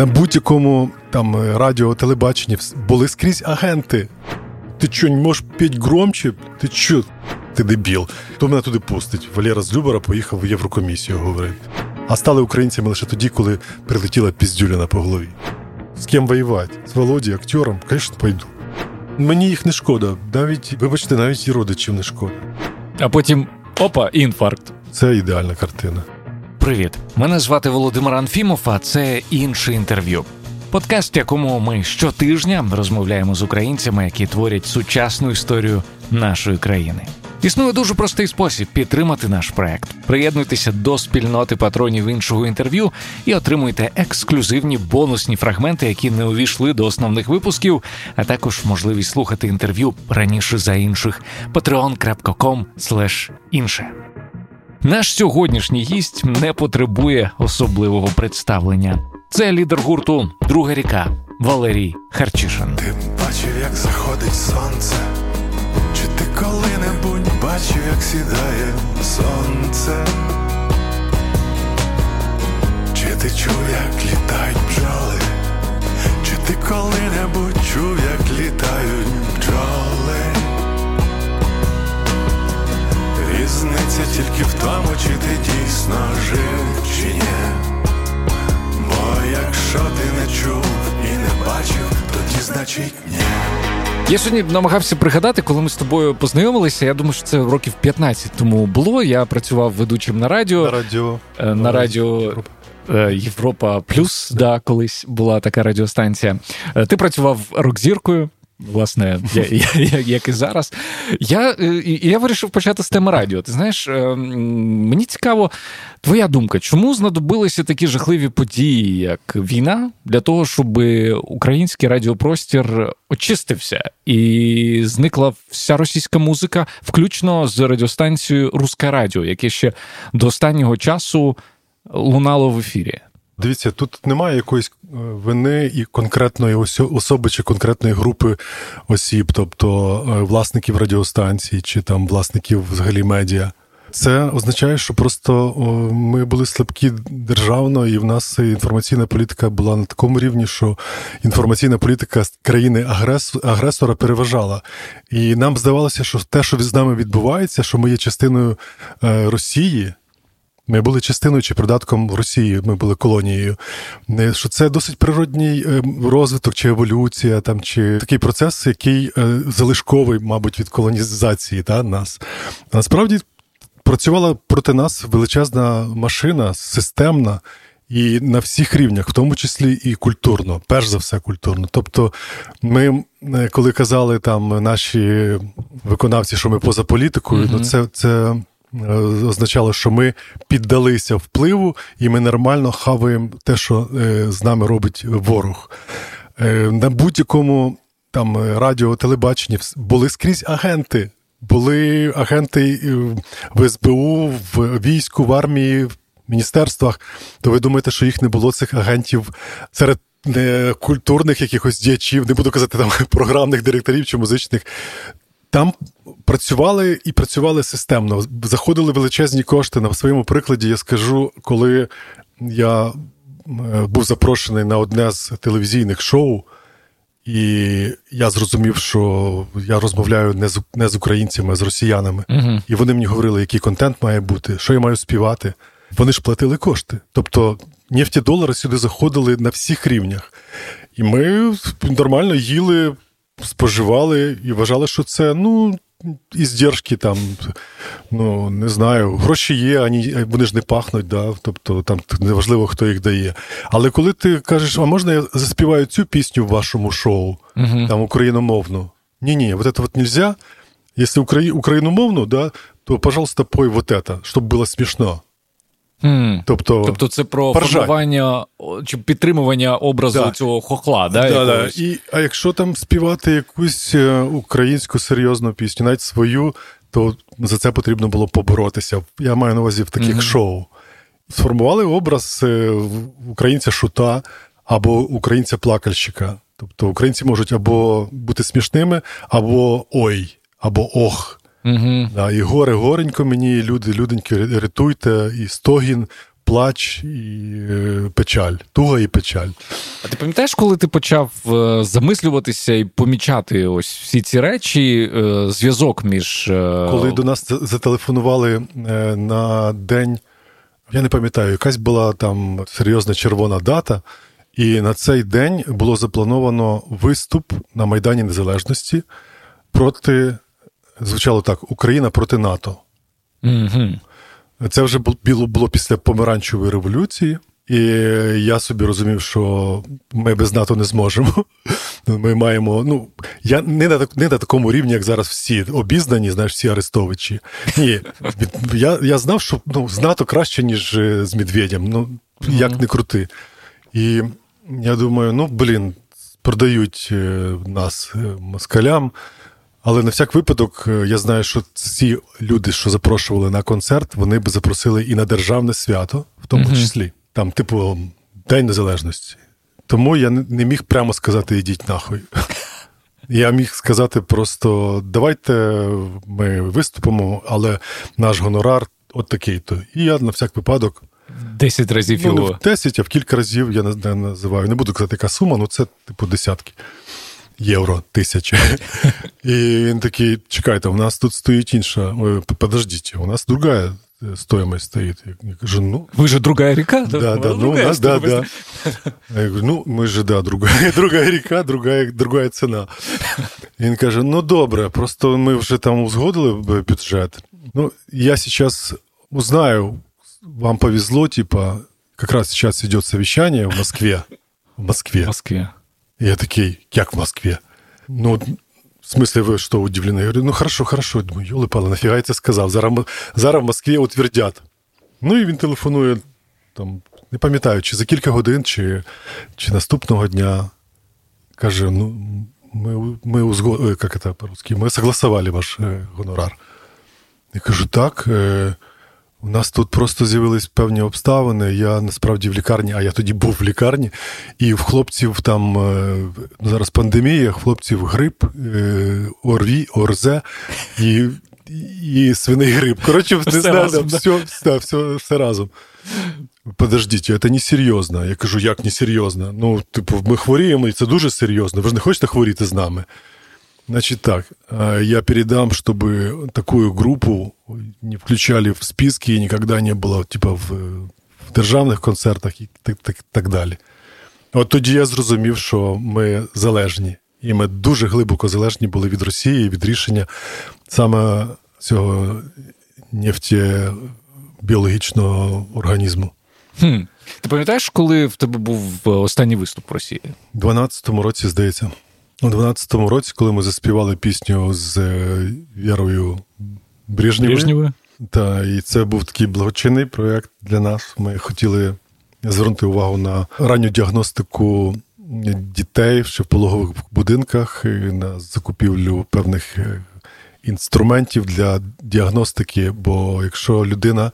На будь-якому там радіо, телебаченні були скрізь агенти. Ти що, не можеш п'ять громче? Ти що? Ти дебіл. Хто мене туди пустить? Валера з Любера поїхав в Єврокомісію говорити. А стали українцями лише тоді, коли прилетіла піздюляна по голові. З ким воювати? З Володі, актером? Звісно, пойду. Мені їх не шкода. Навіть, вибачте, навіть і родичів не шкода. А потім опа, інфаркт. Це ідеальна картина. Привіт, мене звати Володимир Анфімов, а це інше інтерв'ю. Подкаст, якому ми щотижня розмовляємо з українцями, які творять сучасну історію нашої країни. Існує дуже простий спосіб підтримати наш проект. Приєднуйтеся до спільноти патронів іншого інтерв'ю і отримуйте ексклюзивні бонусні фрагменти, які не увійшли до основних випусків, а також можливість слухати інтерв'ю раніше за інших. patreon.com інше. Наш сьогоднішній гість не потребує особливого представлення. Це лідер гурту Друга ріка Валерій Харчишин. Ти бачив, як заходить сонце, чи ти коли-небудь бачив, як сідає сонце? Чи ти чув, як літають бджоли? Чи ти коли-небудь чув, як літають бджоли? Різниця тільки в тому, чи ти дійсно жив, чи ні. Бо якщо ти не чув і не бачив, тоді значить ні. Я сьогодні намагався пригадати, коли ми з тобою познайомилися. Я думаю, що це років 15 тому було. Я працював ведучим на радіо. На радіо. Е, на радіо е, Європа Плюс, да, колись була така радіостанція. Е, ти працював рок-зіркою. Власне, я, я, як і зараз. Я я вирішив почати з теми радіо. Ти знаєш, мені цікаво, твоя думка, чому знадобилися такі жахливі події, як війна, для того, щоб український радіопростір очистився і зникла вся російська музика, включно з радіостанцією Руське Радіо, яке ще до останнього часу лунало в ефірі. Дивіться, тут немає якоїсь е, вини і конкретної особи чи конкретної групи осіб, тобто е, власників радіостанцій чи там власників взагалі медіа. Це означає, що просто ми були слабкі державно, і в нас інформаційна політика була на такому рівні, що інформаційна політика країни агресора переважала. І нам здавалося, що те, що з нами відбувається, що ми є частиною е, Росії. Ми були частиною чи придатком Росії, ми були колонією. Що це досить природній е, розвиток чи еволюція, там чи такий процес, який е, залишковий, мабуть, від колонізації та, нас. Насправді працювала проти нас величезна машина, системна. І на всіх рівнях, в тому числі і культурно, перш за все, культурно. Тобто, ми, е, коли казали там наші виконавці, що ми поза політикою, mm-hmm. ну це це Е, означало, що ми піддалися впливу, і ми нормально хаваємо те, що е, з нами робить ворог. Е, на будь-якому там радіо, телебаченні були скрізь агенти. Були агенти в СБУ, в війську, в армії, в міністерствах. То ви думаєте, що їх не було цих агентів серед культурних якихось діячів, не буду казати там програмних директорів чи музичних. Там працювали і працювали системно. Заходили величезні кошти. На своєму прикладі я скажу, коли я е, був запрошений на одне з телевізійних шоу, і я зрозумів, що я розмовляю не з не з українцями, а з росіянами. uh І вони мені говорили, який контент має бути, що я маю співати. Вони ж платили кошти. Тобто нефті долари сюди заходили на всіх рівнях. І ми нормально їли споживали і вважали, що це ну. Іздержки там, ну не знаю, гроші є, ані вони ж не пахнуть, да? тобто там неважливо, хто їх дає. Але коли ти кажеш, а можна я заспіваю цю пісню в вашому шоу, uh там україномовну? Ні-ні, вот это вот нельзя. Якщо україномовну, да, то, пожалуйста, пой вот это, щоб було смішно. Mm. Тобто тобто це про поржать. формування чи підтримування образу да. цього хохла. Да, да, да. І, А якщо там співати якусь е, українську серйозну пісню, навіть свою, то за це потрібно було поборотися. Я маю на увазі в таких mm-hmm. шоу. Сформували образ е, українця шута або українця-плакальщика. Тобто українці можуть або бути смішними, або ой, або ох. Угу. Да, І горе горенько мені, люди, люденьки, рятуйте, і стогін, плач і е, печаль, туга і печаль. А ти пам'ятаєш, коли ти почав е, замислюватися і помічати ось всі ці речі, е, зв'язок між. Коли до нас зателефонували на день, я не пам'ятаю, якась була там серйозна червона дата, і на цей день було заплановано виступ на Майдані Незалежності проти, звучало так, Україна проти НАТО. Угу. Це вже було було після помаранчевої революції, і я собі розумів, що ми без НАТО не зможемо. Ми маємо. Ну я не на не на такому рівні, як зараз всі обізнані, знаєш, всі арестовичі. Ні, я я знав, що ну, з НАТО краще, ніж е, з Медведем. Ну як не крути. І я думаю, ну блін, продають е, нас е, москалям. Але на всяк випадок, е, я знаю, що ці люди, що запрошували на концерт, вони б запросили і на державне свято, в тому mm-hmm. числі, там, типу, День Незалежності. Тому я не міг прямо сказати ідіть нахуй. Я міг сказати просто: давайте ми виступимо, але наш гонорар от такий-то. І я на всяк випадок. Десять разів ну, його. Не в 10, а в кілька разів я не називаю. Не буду казати, яка сума, ну це типу десятки євро тисячі. І він такий: чекайте, у нас тут стоїть інша. Подождіть, у нас друга стоимость стоит. Я кажу, ну... Вы же другая река? Да, да, ну, у нас, да, да. Я говорю, ну, ми же, да, другая, другая река, другая, другая ціна. Він каже, ну, добре, просто ми вже там узгодили бюджет. Ну, я сейчас узнаю, вам повезло, типа, как раз сейчас идет совещание в Москве. В Москве. В Москве. Я такий, як в Москве? Ну, в смысле, ви що удивлены? Я говорю, ну хорошо, хорошо. Думаю, йоли пали, нафіга я це сказав? Зараз, в Москві утвердять. Ну і він телефонує, там, не пам'ятаю, чи за кілька годин, чи чи наступного дня. Каже: ну, ми ми, узго... як це по-русски? ми согласували ваш е, гонорар. Я кажу, так. Е, у нас тут просто з'явились певні обставини. Я насправді в лікарні, а я тоді був в лікарні, і в хлопців там е, ну, зараз пандемія, хлопців грип, е, ОРВІ, ОРЗ і і свиний грип. Коротше, не все, знаю, разом, все, все, все, все разом. Подождіть, це не серйозно. Я кажу, як не серйозно? Ну, типу, ми хворіємо, і це дуже серйозно. Ви ж не хочете хворіти з нами? Значит так, я передам, чтобы такую группу не включали в списки и никогда не было типа в, в державних концертах і так, так, так далі. От тоді я зрозумів, що ми залежні, і ми дуже глибоко залежні були від Росії, від рішення саме цього нефтєбіологічного організму. Хм. Ти пам'ятаєш, коли в тебе був останній виступ в Росії? У 12-му році, здається. У 12-му році, коли ми заспівали пісню з Ярою Вірою Брежнєвою, Брежнєвою. Та, і це був такий благочинний проєкт для нас. Ми хотіли звернути увагу на ранню діагностику дітей ще в пологових будинках, і на закупівлю певних е, інструментів для діагностики. Бо якщо людина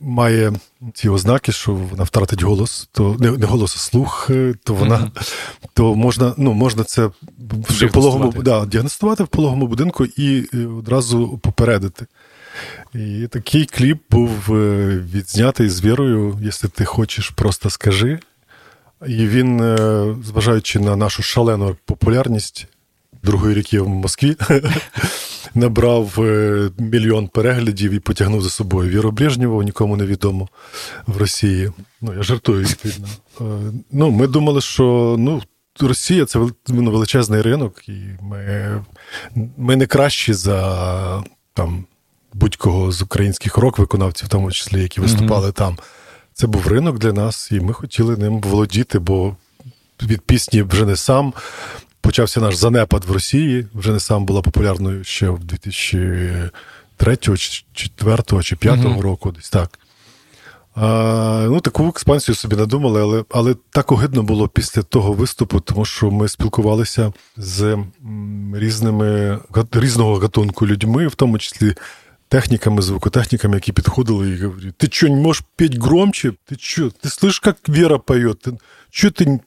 має ці ознаки, що вона втратить голос, то не, не голос, а слух, е, то вона mm-hmm. то можна ну, можна це вже в пологому да, діагностувати в пологому будинку і е, одразу попередити. І такий кліп був е, відзнятий з вірою, якщо ти хочеш, просто скажи. І він, зважаючи на нашу шалену популярність другої ріки в Москві, набрав е, мільйон переглядів і потягнув за собою Віру Брежнєву, нікому не відомо в Росії. Ну, я жартую, відповідно. Е, ну, Ми думали, що ну, Росія це ну, величезний ринок, і ми ми не кращі за там, будь-кого з українських рок-виконавців, в тому числі, які виступали mm-hmm. там. Це був ринок для нас, і ми хотіли ним володіти, бо від пісні вже не сам почався наш занепад в Росії. Вже не сам була популярною ще в 2003, 2004 чи 2005 uh-huh. року, десь так. А, Ну, Таку експансію собі надумали, але але так огидно було після того виступу, тому що ми спілкувалися з різними різного гатунку людьми, в тому числі техніками, звукотехніками, які підходили і говорять: ти що, не можеш петь громче? Ти що? Ти слышиш, як Віра поє? Ти, Що ти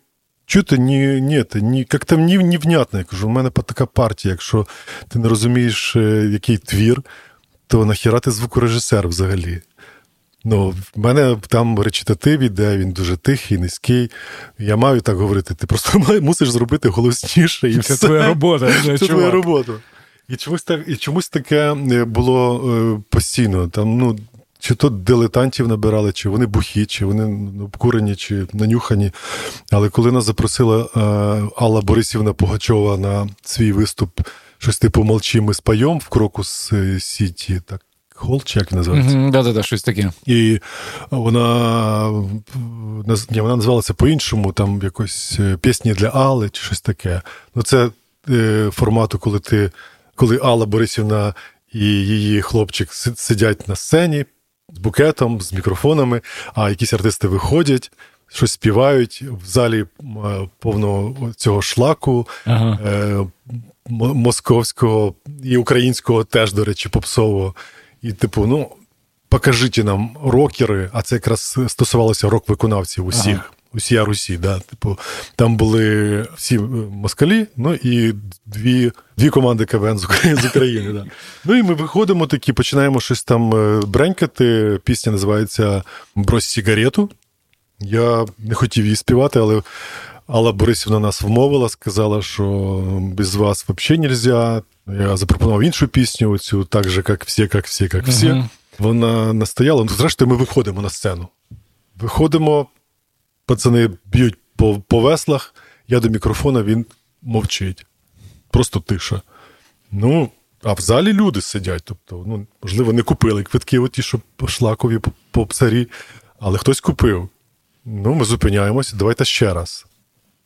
Чого ти ні, ні, ні, як там ні, невнятно. Я кажу, у мене така партія. Якщо ти не розумієш, е, який твір, то нахіра ти звукорежисер взагалі. Ну, в мене там речитатив іде, він дуже тихий, низький. Я маю так говорити. Ти просто мусиш зробити голосніше. і Це все. твоя робота. Це твоя робота. І чомусь так, і чомусь таке е, було е, постійно. Там, ну, чи то дилетантів набирали, чи вони бухі, чи вони обкурені, чи нанюхані. Але коли нас запросила е, Алла Борисівна Пугачова на свій виступ, щось типу Молчи, ми спайом в Крокус Сіті, так. Хол, чи як називається? Угу, да-да-да, щось таке. І вона ні, вона називалася по-іншому, там якось пісні для Алли чи щось таке. Ну, це е, формату, коли ти, коли Алла Борисівна і її хлопчик сидять на сцені з букетом, з мікрофонами, а якісь артисти виходять. Щось співають в залі повно цього шлаку ага. е, московського і українського теж, до речі, попсового. І, типу, ну, покажіть нам рокери, а це якраз стосувалося рок-виконавців усіх. Ага. Усія Русі, да. Типу, там були всі москалі, ну і дві дві команди КВН з України. З України да. Ну і ми виходимо такі, починаємо щось там е, бренькати. Пісня називається Брось сигарету. Я не хотів її співати, але Алла Борисівна нас вмовила, сказала, що без вас взагалі не можна. Я запропонував іншу пісню, оцю так же, як всі, як всі, як всі. Uh-huh. Вона настояла. Ну, зрештою, ми виходимо на сцену. Виходимо, пацани б'ють по, по веслах, я до мікрофона, він мовчить. Просто тиша. Ну, а в залі люди сидять. Тобто, ну, можливо, не купили квитки, оті, що шлакові по, по псарі, але хтось купив. Ну, ми зупиняємося, давайте ще раз.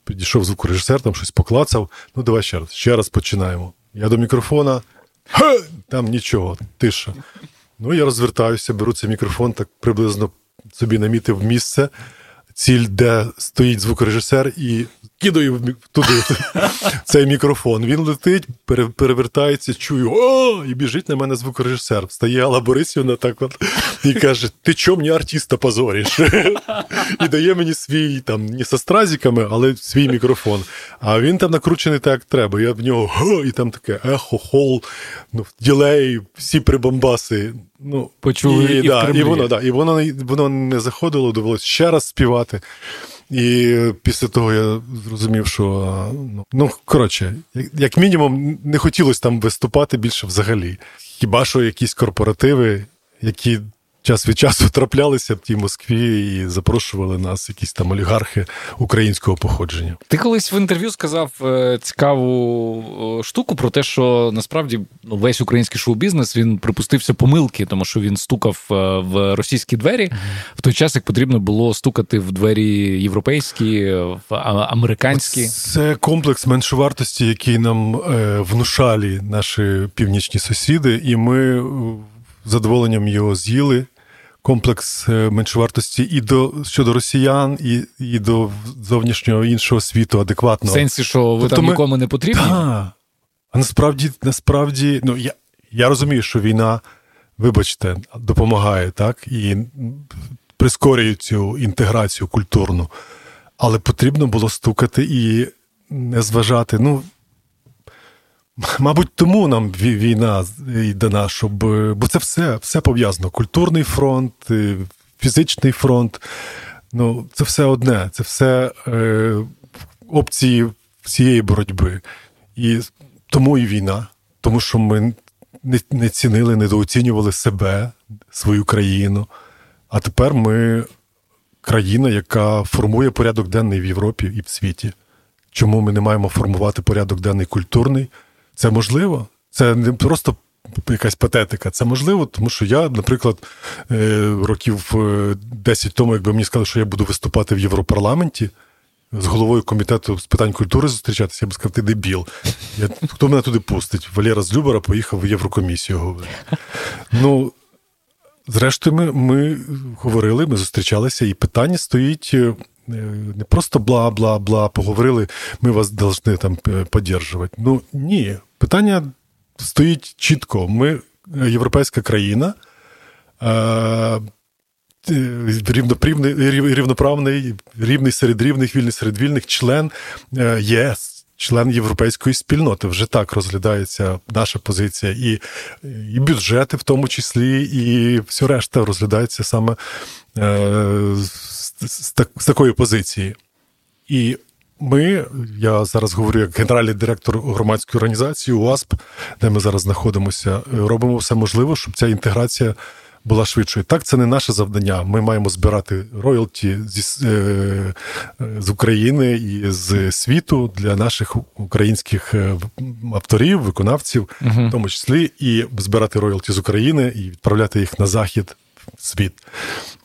Підійшов звукорежисер, там щось поклацав. Ну, давай ще раз. Ще раз починаємо. Я до мікрофона, Ха! там нічого, тиша. Ну, я розвертаюся, беру цей мікрофон, так приблизно собі намітив місце, ціль, де стоїть звукорежисер, і кидаю туди цей мікрофон. Він летить, перевертається, чую, о, і біжить на мене звукорежисер. Встає Алла Борисівна так от і каже: Ти чому мені артиста позориш? І дає мені свій там не со стразиками, але свій мікрофон. А він там накручений так, як треба. Я в нього го, і там таке ехо, хол, ну, ділей, всі прибамбаси. Ну, Почули і, і, да, і воно да, і воно, воно не заходило, довелося ще раз співати. І після того я зрозумів, що ну, ну коротше, як мінімум, не хотілося там виступати більше взагалі. Хіба що якісь корпоративи, які час від часу траплялися в тій Москві і запрошували нас, якісь там олігархи українського походження. Ти колись в інтерв'ю сказав е, цікаву штуку про те, що насправді ну, весь український шоу-бізнес він припустився помилки, тому що він стукав е, в російські двері в той час, як потрібно було стукати в двері європейські, в американські. Це комплекс меншовартості, який нам е, внушали наші північні сусіди, і ми задоволенням його з'їли комплекс е, меншовартості і до щодо росіян, і і до зовнішнього іншого світу адекватно. В сенсі, що ви тобто там ми... нікому не потрібні? Так. А насправді, насправді, ну я я розумію, що війна, вибачте, допомагає, так, і прискорює цю інтеграцію культурну. Але потрібно було стукати і не зважати. Ну, Мабуть, тому нам війна дана, щоб. Бо це все все пов'язано. Культурний фронт, е, фізичний фронт. Ну, це все одне, це все е, опції всієї боротьби. І тому і війна. Тому що ми не, не цінили, недооцінювали себе, свою країну. А тепер ми країна, яка формує порядок денний в Європі і в світі. Чому ми не маємо формувати порядок денний культурний? Це можливо. Це не просто якась патетика. Це можливо, тому що я, наприклад, е, років 10 тому, якби мені сказали, що я буду виступати в Європарламенті. З головою комітету з питань культури зустрічатися, я б сказав, ти дебіл. Я, Хто мене туди пустить? Валера з Любера поїхав в Єврокомісію. Ну, зрештою, ми, ми говорили, ми зустрічалися, і питання стоїть е, не просто бла-бла-бла, поговорили, ми вас повинні там підтримувати. Ну ні, питання стоїть чітко. Ми європейська країна. Е, рівноправний, рівний серед рівних, вільний серед вільних член е, ЄС. член європейської спільноти. Вже так розглядається наша позиція, і і бюджети, в тому числі, і все решта розглядається саме е, з, з, з такої позиції. І ми, я зараз говорю як генеральний директор громадської організації УАСП, де ми зараз знаходимося, робимо все можливе, щоб ця інтеграція була швидшою. Так, це не наше завдання. Ми маємо збирати роялті зі, е, з України і з світу для наших українських е, авторів, виконавців, uh в тому числі, і збирати роялті з України і відправляти їх на захід в світ.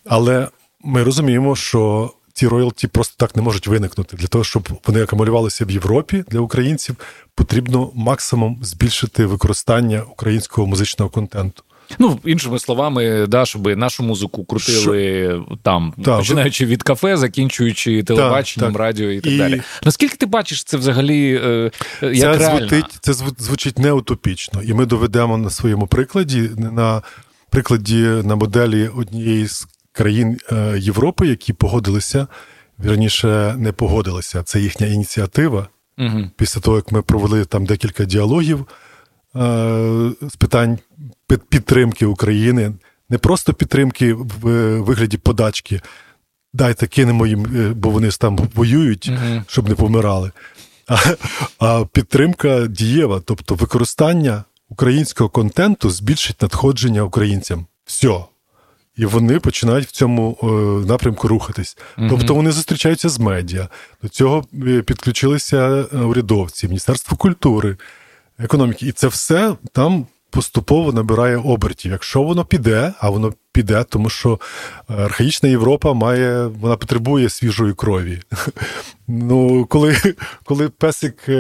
Але ми розуміємо, що ці роялті просто так не можуть виникнути. Для того, щоб вони акумулювалися в Європі для українців, потрібно максимум збільшити використання українського музичного контенту. Ну, іншими словами, да, щоб нашу музику крутили Шо? там, так, починаючи від кафе, закінчуючи телебаченням, так, радіо і так і... далі. Наскільки ти бачиш це взагалі е, як це звучить, це звучить неутопічно, і ми доведемо на своєму прикладі, на прикладі на моделі однієї з країн е, Європи, які погодилися, вірніше не погодилися. Це їхня ініціатива. Угу. Після того, як ми провели там декілька діалогів е, з питань підтримки України, не просто підтримки в вигляді подачки. Дайте кинемо їм, е, бо вони там воюють, uh щоб не помирали. А, а підтримка дієва, тобто використання українського контенту збільшить надходження українцям. Все. І вони починають в цьому е, напрямку рухатись. Тобто вони зустрічаються з медіа. До цього е, підключилися урядовці, Міністерство культури, економіки. І це все там поступово набирає обертів. Якщо воно піде, а воно піде, тому що е, архаїчна Європа має, вона потребує свіжої крові. Ну, Коли коли песик е,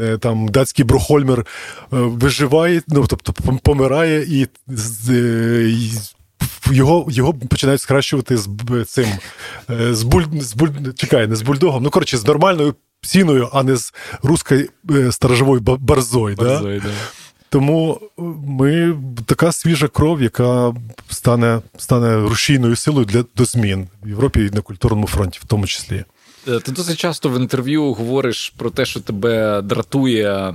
е, там датський брухольмер виживає, ну тобто помирає і. і його його починають скращувати з цим з буль, з буль, чекай, не з бульдогом, ну коротше, з нормальною псіною, а не з руською сторожовою барзою. Барзой, да? Да. Тому е, ми така свіжа кров, яка стане стане рушійною силою для до змін в Європі і на культурному фронті, в тому числі. Е, ти досить часто в інтерв'ю говориш про те, що тебе дратує е,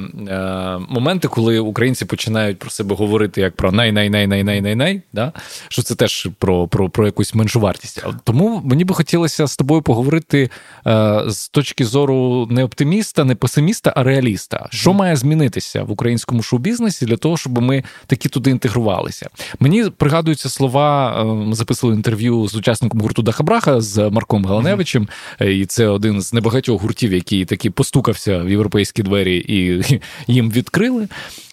моменти, коли українці починають про себе говорити як про най-най-най-най-най-най-най, да? що це теж про про, про якусь меншу вартість. Тому мені би хотілося з тобою поговорити е, з точки зору не оптиміста, не песиміста, а реаліста. Що має змінитися в українському шоу-бізнесі для того, щоб ми таки туди інтегрувалися? Мені пригадуються слова, ми записували інтерв'ю з учасником гурту Дахабраха з Марком Галаневичем. і це це один з небагатьох гуртів, який таки постукався в європейські двері і їм відкрили.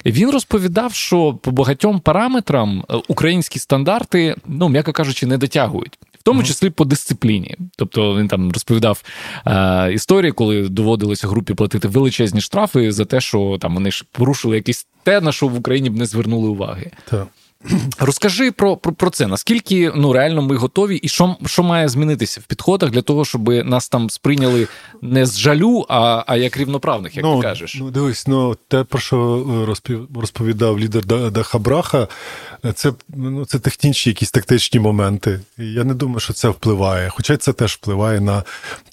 Він розповідав, що по багатьом параметрам е, українські стандарти, ну м'яко кажучи, не дотягують. В тому числі по дисципліні, тобто він там розповідав е, історії, коли доводилося групі платити величезні штрафи за те, що там вони ж порушили якесь те, на що в Україні б не звернули уваги. Так. Розкажи про про, про це. Наскільки ну реально ми готові, і що що має змінитися в підходах для того, щоб нас там сприйняли не з жалю, а а як рівноправних, як ну, ти кажеш? Ну дивись, ну те, про що розповідав лідер Дахабраха, це ну це технічні, якісь тактичні моменти. І Я не думаю, що це впливає. Хоча це теж впливає на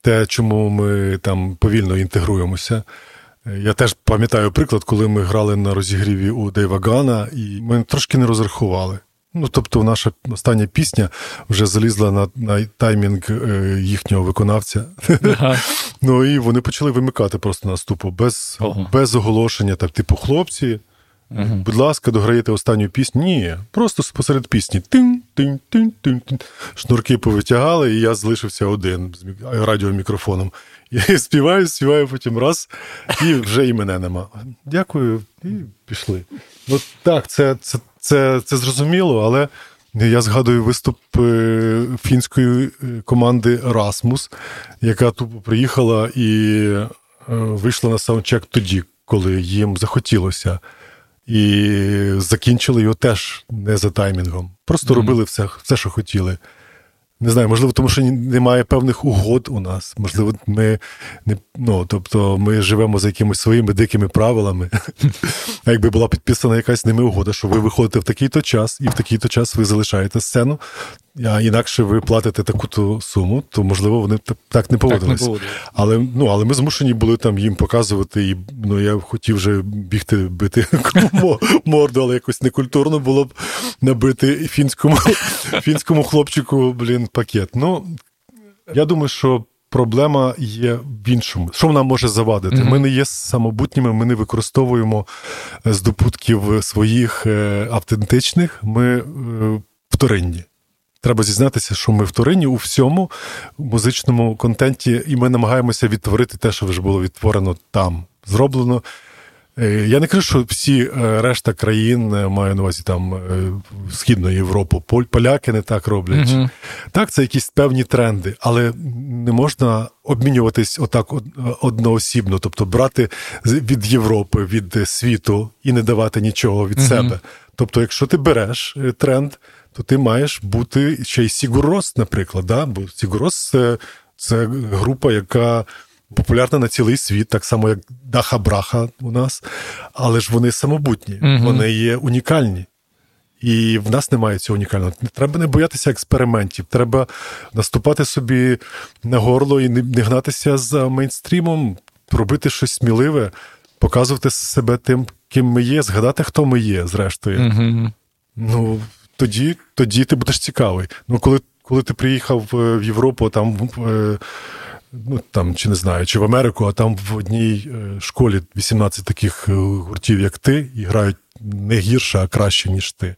те, чому ми там повільно інтегруємося. Я теж пам'ятаю приклад, коли ми грали на розігріві у Дейва Гана, і ми трошки не розрахували. Ну, тобто, наша остання пісня вже залізла на на таймінг е, їхнього виконавця. Ага. Ну і вони почали вимикати просто наступу без без оголошення. Так, типу, хлопці, ага. будь ласка, дограєте останню пісню. Ні, просто посеред пісні. Шнурки повитягали, і я залишився один з радіомікрофоном. Я співаю, співаю потім раз, і вже і мене нема. Дякую, і пішли. Ну так, це це, це, це зрозуміло, але я згадую виступ е, фінської е, команди Расмус, яка тупо приїхала і е, вийшла на саундчек тоді, коли їм захотілося. І закінчили його теж не за таймінгом. Просто mm-hmm. робили все, все, що хотіли. Не знаю, можливо, тому що немає певних угод у нас. Можливо, ми не ну, тобто ми живемо за якимись своїми дикими правилами. А якби була підписана якась ними угода, що ви виходите в такий-то час, і в такий-то час ви залишаєте сцену, а інакше ви платите таку-то суму, то можливо вони так не поводилися. Так але ну, але ми змушені були там їм показувати, і ну я хотів вже бігти бити морду, але якось некультурно було б набити фінському фінському хлопчику, блін, пакет. Ну я думаю, що. Проблема є в іншому. Що нам може завадити? Mm-hmm. Ми не є самобутніми, ми не використовуємо здобутків своїх е, автентичних, ми е, вторинні. Треба зізнатися, що ми вторинні у всьому музичному контенті, і ми намагаємося відтворити те, що вже було відтворено там, зроблено. Е, я не кажу, що всі е, решта країн е, маю на увазі там Східної Європи, поляки не так роблять. uh Так, це якісь певні тренди, але не можна обмінюватись отак одноосібно, тобто брати від Європи, від світу і не давати нічого від uh себе. Тобто, якщо ти береш тренд то ти маєш бути ще й Сігурос, наприклад. Да? Бо Сігурос це, це група, яка популярна на цілий світ, так само, як Даха Браха у нас, але ж вони самобутні, угу. вони є унікальні. І в нас немає цього унікального. Треба не боятися експериментів, треба наступати собі на горло і не гнатися за мейнстрімом, робити щось сміливе, показувати себе тим, ким ми є, згадати, хто ми є, зрештою. Угу. Ну, тоді тоді ти будеш цікавий. Ну, коли коли ти приїхав в Європу, там е, ну там чи не знаю, чи в Америку, а там в одній е, школі 18 таких е, гуртів, як ти, і грають не гірше, а краще, ніж ти.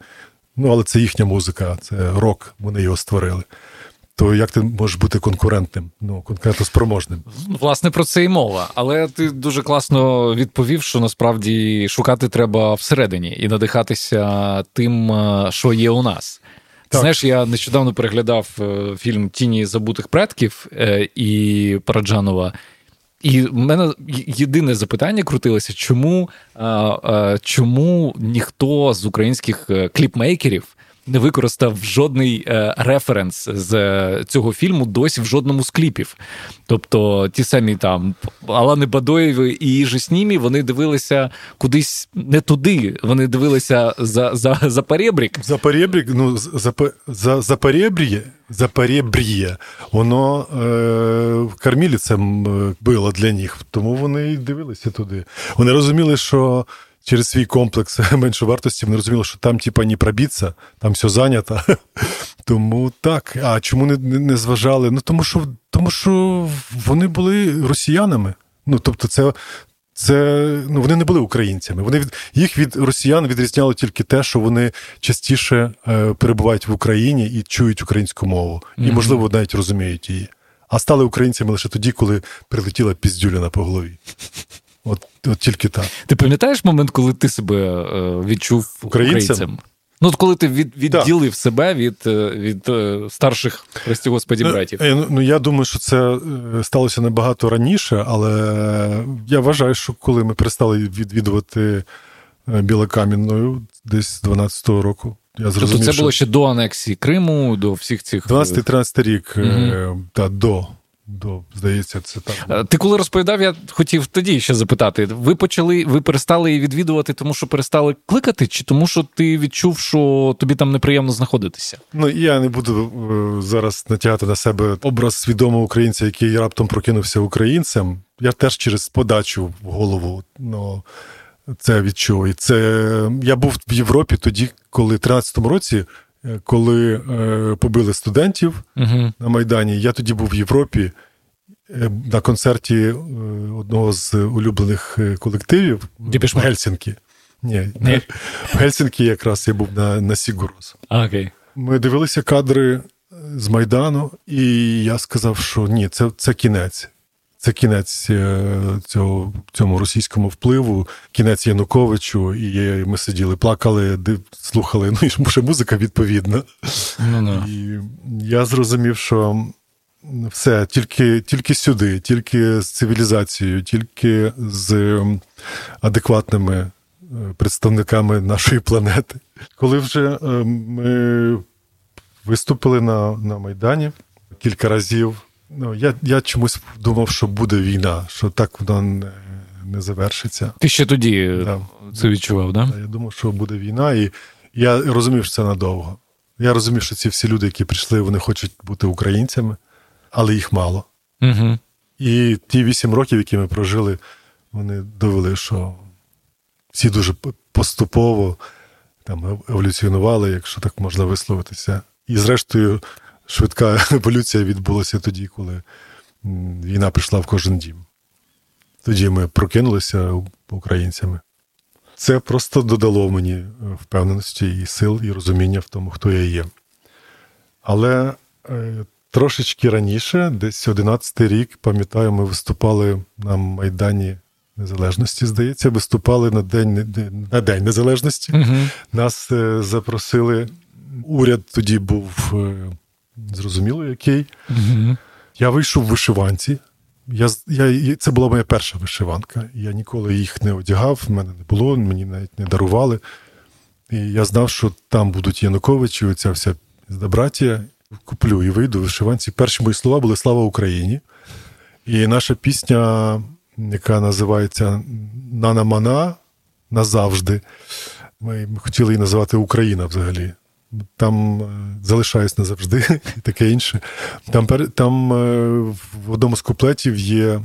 Ну, але це їхня музика, це рок, вони його створили то як ти можеш бути конкурентним, ну конкретно спроможним? Власне про це і мова. Але ти дуже класно відповів, що насправді шукати треба всередині і надихатися тим, е, що є у нас. Так. Знаєш, я нещодавно переглядав е, фільм Тіні забутих предків е, і Параджанова. І в мене єдине запитання крутилося, чому чому ніхто з українських кліпмейкерів не використав жодний е, референс з е, цього фільму досі в жодному з кліпів. Тобто ті самі там Алани Бадоєви і Іжи Снімі, вони дивилися кудись не туди. Вони дивилися за за, за перебрік. За перебрік, ну за за, за перебріє, за перебріє, воно е, корміліцем е, було для них, тому вони і дивилися туди. Вони розуміли, що через свій комплекс меншовартості вони розуміли, що там, типа, не пробіться, там все зайнято. Тому так. А чому не не зважали? Ну тому що тому що вони були росіянами. Ну, тобто, це. Це ну вони не були українцями. Вони від їх від росіян відрізняло тільки те, що вони частіше е, перебувають в Україні і чують українську мову, і, можливо, навіть розуміють її. А стали українцями лише тоді, коли прилетіла піздюляна по голові. От от тільки так. Ти пам'ятаєш момент, коли ти себе е, відчув українцем? українцем? Ну, от коли ти від, відділив так. себе від е, від е, старших, прості господі, братів? Ну, ну, я думаю, що це сталося набагато раніше, але я вважаю, що коли ми перестали відвідувати Білокам'янною десь з 12-го року. Я зрозумів, тобто це було ще до анексії Криму, до всіх цих. 12-13 рік, угу. та до. До, здається, це так. Е, ти коли розповідав, я хотів тоді ще запитати: ви почали, ви перестали її відвідувати, тому що перестали кликати, чи тому, що ти відчув, що тобі там неприємно знаходитися? Ну я не буду е, зараз натягати на себе образ свідомого українця, який раптом прокинувся українцем. Я теж через подачу в голову ну, це відчув. І це я був в Європі тоді, коли в 13-му році коли е, побили студентів uh на Майдані. Я тоді був в Європі е, на концерті е, одного з улюблених колективів в Гельсінкі. Ні, Ні. в Гельсінкі якраз я був на на Сігурус. Okay. Ми дивилися кадри з Майдану, і я сказав, що ні, це, це кінець. Це кінець е, цього цьому російському впливу, кінець Януковичу, і ми сиділи, плакали, слухали. Ну і ще музика відповідна. Ну, І я зрозумів, що все, тільки тільки сюди, тільки з цивілізацією, тільки з адекватними е, представниками нашої планети. Коли вже е, ми виступили на на Майдані кілька разів. Ну, Я я чомусь думав, що буде війна, що так воно не не завершиться. Ти ще тоді да. це відчував, так? Да? Я думав, що буде війна, і я розумів, що це надовго. Я розумів, що ці всі люди, які прийшли, вони хочуть бути українцями, але їх мало. Угу. І ті вісім років, які ми прожили, вони довели, що всі дуже поступово там еволюціонували, якщо так можна висловитися. І, зрештою, швидка еволюція відбулася тоді, коли війна прийшла в кожен дім. Тоді ми прокинулися українцями. Це просто додало мені е, впевненості і сил, і розуміння в тому, хто я є. Але е, трошечки раніше, десь 11-й рік, пам'ятаю, ми виступали на Майдані Незалежності, здається, виступали на День на День Незалежності. Угу. Нас е, запросили. Уряд тоді був зрозуміло, який. Угу. Я вийшов в вишиванці. Я, я, Це була моя перша вишиванка. Я ніколи їх не одягав, в мене не було, мені навіть не дарували. І я знав, що там будуть Януковичі, оця вся здобратія. Куплю і вийду в вишиванці. Перші мої слова були Слава Україні. І наша пісня, яка називається Нана Мана назавжди. Ми хотіли її називати Україна взагалі там е, залишаюсь назавжди і таке інше. Там там е, в одному з куплетів є е,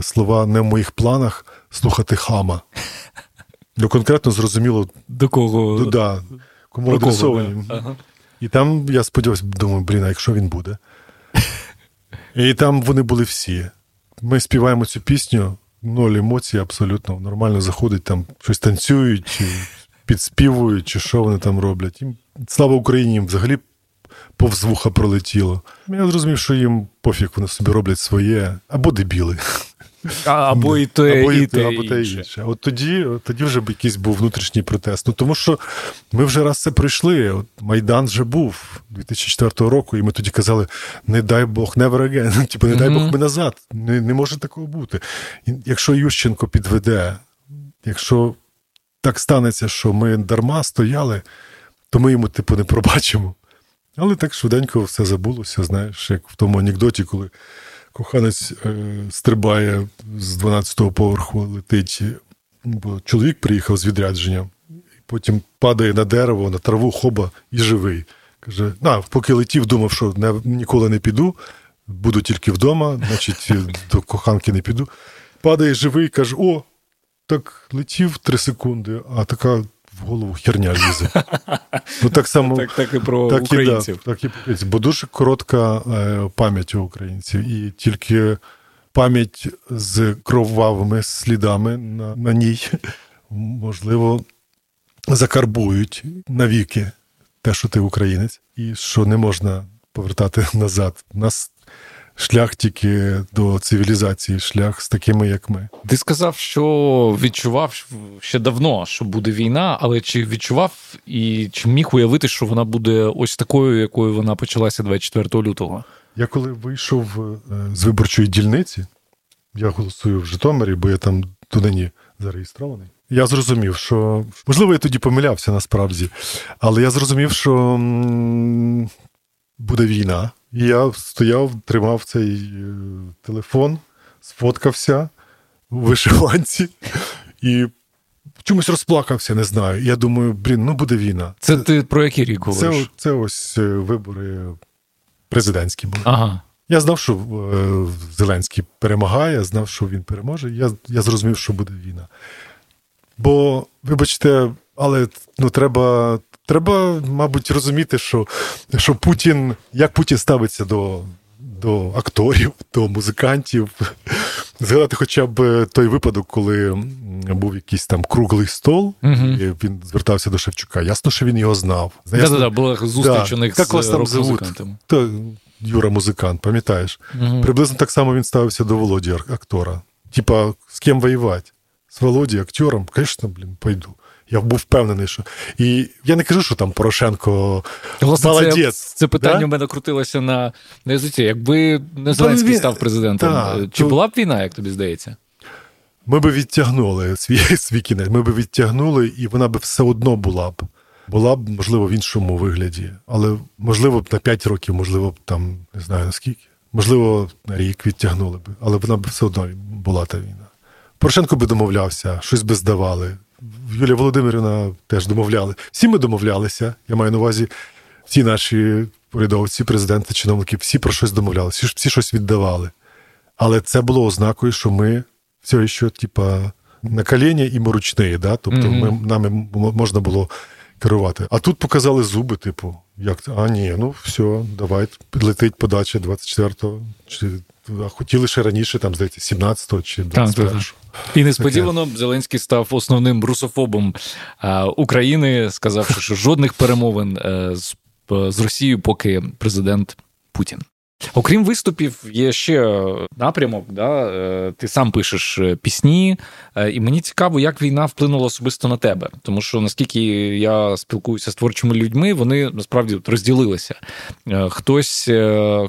слова не в моїх планах слухати хама. Ну, конкретно зрозуміло, до кого до, да, кому адресовані. Ага. І там я сподівався, думаю, блін, а якщо він буде. І там вони були всі. Ми співаємо цю пісню, ноль емоцій, абсолютно нормально заходить, там щось танцюють, чи підспівують, чи що вони там роблять. Їм слава Україні взагалі повз вуха пролетіло. Я зрозумів, що їм пофіг, вони собі роблять своє, або дебіли. А, або і те, або і, і те, або те інше. інше. От тоді тоді вже б якийсь був внутрішній протест. Ну тому що ми вже раз це пройшли. От Майдан вже був 2004 року, і ми тоді казали: не дай Бог, never again. Типу, не дай Бог ми назад. Не, не може такого бути. І Якщо Ющенко підведе, якщо так станеться, що ми дарма стояли то ми йому, типу, не пробачимо. Але так швиденько все забулося, знаєш, як в тому анекдоті, коли коханець е, стрибає з 12-го поверху, летить, бо чоловік приїхав з відрядження, і потім падає на дерево, на траву хоба і живий. Каже: на, поки летів, думав, що не, ніколи не піду, буду тільки вдома, значить, до коханки не піду. Падає живий, каже: О, так летів три секунди, а така в голову херня лізе. Ну, Так само так, так і про так українців. І, да, так і українців. Бо дуже коротка е, пам'ять у українців. І тільки пам'ять з кровавими слідами на, на ній, можливо, закарбують навіки те, що ти українець, і що не можна повертати назад. Нас шлях тільки до цивілізації, шлях з такими, як ми. Ти сказав, що відчував ще давно, що буде війна, але чи відчував і чи міг уявити, що вона буде ось такою, якою вона почалася 24 лютого? Я коли вийшов е, з виборчої дільниці, я голосую в Житомирі, бо я там туди зареєстрований. Я зрозумів, що можливо я тоді помилявся насправді, але я зрозумів, що буде війна. І я стояв, тримав цей е, телефон, сфоткався у вишиванці і чомусь розплакався, не знаю. Я думаю, блін, ну буде війна. Це, це ти про який рік говориш? Це, це ось е, вибори президентські були. Ага. Я знав, що е, Зеленський перемагає, знав, що він переможе. Я я зрозумів, що буде війна. Бо, вибачте, але ну, треба Треба, мабуть, розуміти, що що Путін, як Путін ставиться до до акторів, до музикантів. Згадати хоча б той випадок, коли був якийсь там круглий стол, угу. і він звертався до Шевчука. Ясно, що він його знав. Ясно, да, да, була зустріч да, у них з рок-музикантами. То Юра музикант, пам'ятаєш? Угу. Приблизно так само він ставився до Володі актора. Типа, з ким воювати? З Володі, актером? Звісно, блін, пойду. Я був впевнений, що і я не кажу, що там Порошенко Власне, молодець. Це, це питання да? в мене крутилося на на язиці. Якби не Зеленський він... став президентом, да, чи то... була б війна, як тобі здається? Ми би відтягнули свій свій кінець. Ми би відтягнули, і вона би все одно була б. була б, можливо, в іншому вигляді, але можливо б на 5 років, можливо б там не знаю наскільки. Можливо, на рік відтягнули б, але вона б все одно була та війна. Порошенко би домовлявся, щось би здавали. Юлія Володимирівна теж домовляли. Всі ми домовлялися. Я маю на увазі, всі наші урядовці, президенти, чиновники, всі про щось домовлялися, всі щось віддавали. Але це було ознакою, що ми все ще, типа, на коліні і ми ручні, да? тобто ми, нами можна було керувати. А тут показали зуби, типу, як а ні, ну все, давай, підлетить подача 24-го. Чи хотіли ще раніше, там, здається, 17-го чи 21-го. І несподівано Зеленський став основним русофобом України, сказавши, що жодних перемовин е, з, з Росією, поки президент Путін. Окрім виступів, є ще напрямок. Да? Е, ти сам пишеш е, пісні, е, і мені цікаво, як війна вплинула особисто на тебе. Тому що наскільки я спілкуюся з творчими людьми, вони насправді розділилися. Хтось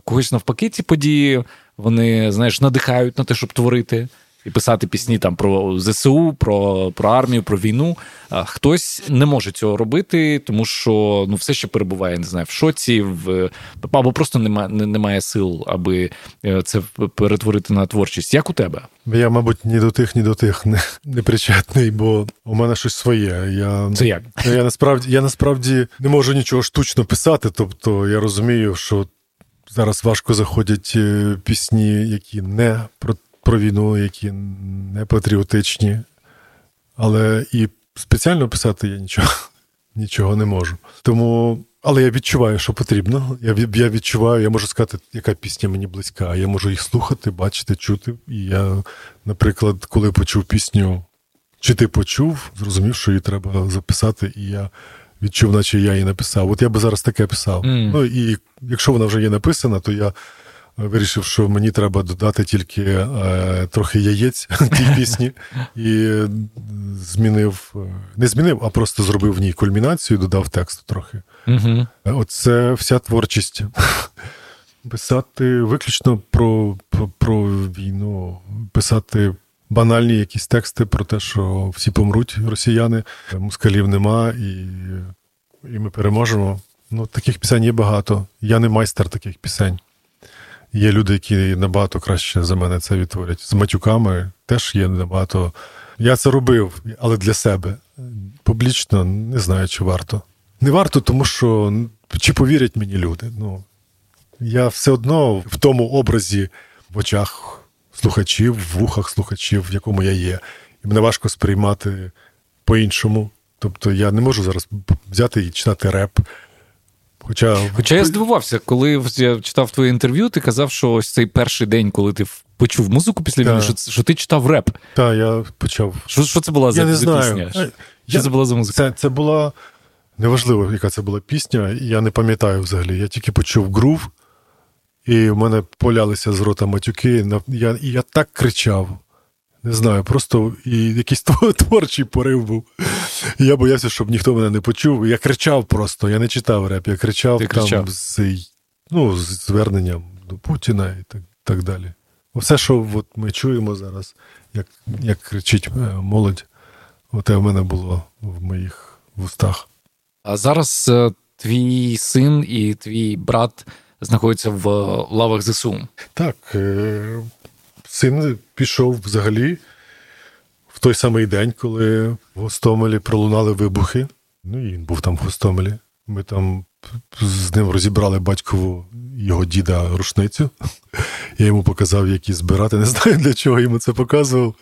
когось навпаки, ці події вони знаєш надихають на те, щоб творити і писати пісні там про ЗСУ, про про армію, про війну. А хтось не може цього робити, тому що ну все ще перебуває, не знаю, в шоці, в або просто немає немає сил, аби е, це перетворити на творчість. Як у тебе? Я, мабуть, ні до тих, ні до тих не, не причетний, бо у мене щось своє. Я це як? Я насправді я насправді не можу нічого штучно писати. Тобто я розумію, що. Зараз важко заходять е, пісні, які не про про війну, які не патріотичні, але і спеціально писати я нічого нічого не можу. Тому, але я відчуваю, що потрібно. Я я відчуваю, я можу сказати, яка пісня мені близька. Я можу їх слухати, бачити, чути. І я, наприклад, коли почув пісню, чи ти почув, зрозумів, що її треба записати, і я. Відчув, наче я її написав. От я би зараз таке писав. Mm. Ну і якщо вона вже є написана, то я вирішив, що мені треба додати тільки е, трохи яєць тій пісні, і змінив, е, не змінив, а просто зробив в ній кульмінацію, додав тексту трохи. Угу. Оце вся творчість. Писати виключно про, про, про війну, писати. Банальні якісь тексти про те, що всі помруть росіяни, москалів нема, і і ми переможемо. Ну, Таких пісень є багато. Я не майстер таких пісень. Є люди, які набагато краще за мене це відтворять. З матюками теж є набагато. Я це робив, але для себе. Публічно не знаю, чи варто. Не варто, тому що чи повірять мені люди. Ну, Я все одно в тому образі в очах слухачів, в вухах слухачів, в якому я є. І мене важко сприймати по-іншому. Тобто я не можу зараз взяти і читати реп. Хоча Хоча я здивувався, коли я читав твоє інтерв'ю, ти казав, що ось цей перший день, коли ти почув музику після війни, що, що ти читав реп. Так, я почав. Що що це була я за, не за знаю. пісня? Що я, це була за музика? Це це була неважливо, яка це була пісня. Я не пам'ятаю взагалі. Я тільки почув грув, і в мене полялися з рота матюки. Я, І я так кричав. Не знаю, просто і якийсь творчий порив був. І Я боявся, щоб ніхто мене не почув. Я кричав просто, я не читав реп, я кричав Ти там кричав. з ну, з зверненням до Путіна і так так далі. Все, що от ми чуємо зараз, як як кричить е, молодь, оте в мене було в моїх вустах. А зараз е, твій син і твій брат знаходяться в лавах ЗСУ. Так. Син пішов взагалі в той самий день, коли в Гостомелі пролунали вибухи. Ну і він був там в Гостомелі. Ми там з ним розібрали батькову його діда рушницю. Я йому показав, які збирати. Не знаю, для чого йому це показував.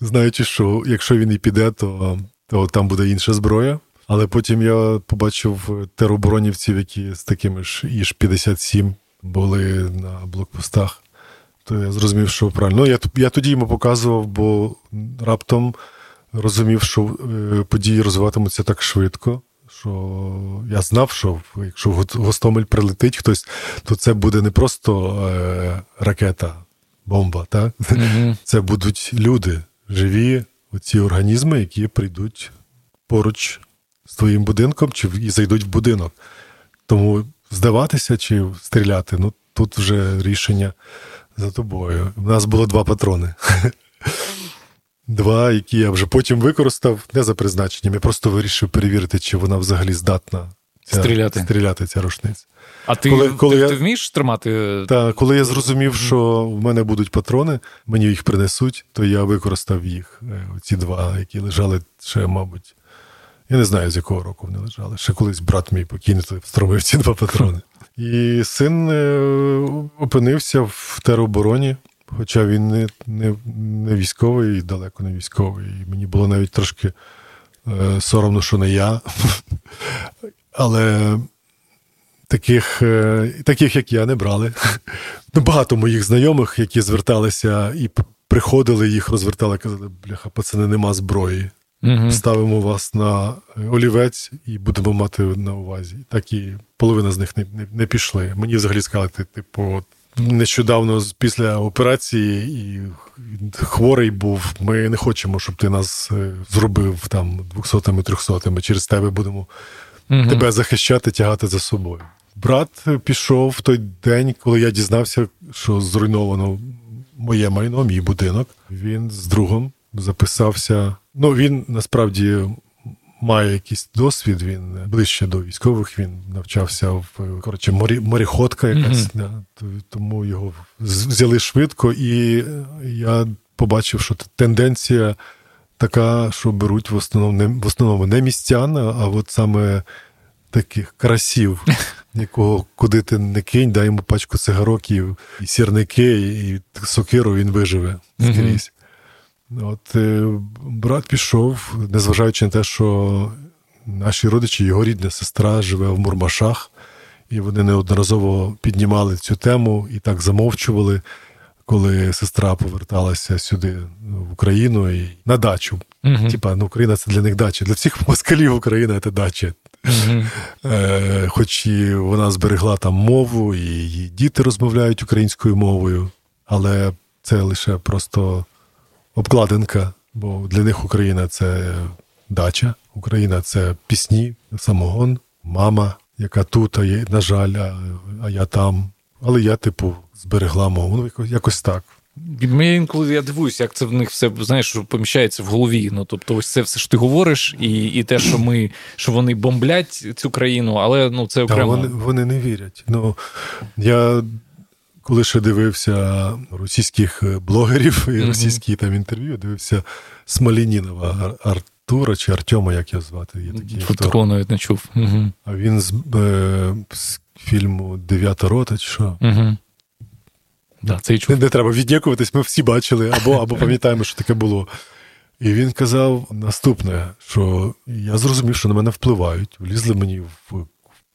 Знаючи, що якщо він і піде, то, то там буде інша зброя. Але потім я побачив тероборонівців, які з такими ж іж 57 були на блокпостах то я зрозумів, що правильно. Ну, я я тоді йому показував, бо раптом розумів, що е, події розвиватимуться так швидко. Що я знав, що якщо в Гостомель прилетить хтось, то це буде не просто е, ракета, бомба. так? Mm-hmm. Це будуть люди, живі, оці організми, які прийдуть поруч з твоїм будинком чи і зайдуть в будинок. Тому здаватися чи стріляти, ну тут вже рішення за тобою. У нас було два патрони. два, які я вже потім використав не за призначенням. Я просто вирішив перевірити, чи вона взагалі здатна ця, Стріляти. стріляти ця рушниця. А ти, Коли- коли ти, я- ти вмієш тримати? Та коли я зрозумів, що в мене будуть патрони, мені їх принесуть, то я використав їх. е, Ці два, які лежали ще, мабуть. Я не знаю, з якого року вони лежали. Ще колись брат мій покійний встромив ці два патрони. І син е, опинився в теробороні, хоча він не, не, не військовий, і далеко не військовий. І мені було навіть трошки е, соромно, що не я. Але таких, е, таких, як я, не брали. Ну, Багато моїх знайомих, які зверталися і приходили, їх розвертали, казали, бляха, пацани, нема зброї. Угу. Ставимо вас на олівець і будемо мати на увазі. Так і половина з них не, не, не пішли. Мені взагалі сказали, ти, типу, от нещодавно після операції і хворий був. Ми не хочемо, щоб ти нас е, зробив там 200-ми, 300-ми. Через тебе будемо тебе захищати, тягати за собою. Брат пішов в той день, коли я дізнався, що зруйновано моє майно, мій будинок. Він з другом записався. Ну, він насправді має якийсь досвід. Він ближче до військових. Він навчався в коротше, морі, моріходка якась. Да, тому його взяли швидко, і я побачив, що тенденція така, що беруть в основному не, в основному не містян, а от саме таких красів, якого куди ти не кинь, дай йому пачку цигарок і, сірники, і сокиру він виживе скрізь. От е, брат пішов, незважаючи на те, що наші родичі, його рідна сестра живе в Мурмашах, і вони неодноразово піднімали цю тему і так замовчували, коли сестра поверталася сюди ну, в Україну і на дачу. Мгм. Типа, ну Україна це для них дача. Для всіх москалів Україна це дача. Мгм. Е, хоч і вона зберегла там мову, і її діти розмовляють українською мовою, але це лише просто обкладинка, бо для них Україна це дача, Україна це пісні, самогон, мама, яка тут, а є, на жаль, а, а я там. Але я, типу, зберегла мову. Ну, якось, якось так. Мені інколи я дивуюсь, як це в них все знаєш, поміщається в голові. Ну тобто, ось це все що ти говориш, і, і те, що ми що вони бомблять цю країну, але ну це Та окремо. вони, вони не вірять. Ну, я коли ще дивився російських е, блогерів і російські там інтерв'ю, дивився Смолінінова Артура чи Артема, як його звати. Є такий такого навіть не чув. Угу. А він з, е, з фільму Дев'ята рота, чи що? Угу. Да, це і чув. Не, не треба віддякуватись, ми всі бачили, або, або пам'ятаємо, що таке було. І він казав наступне: що я зрозумів, що на мене впливають, влізли мені в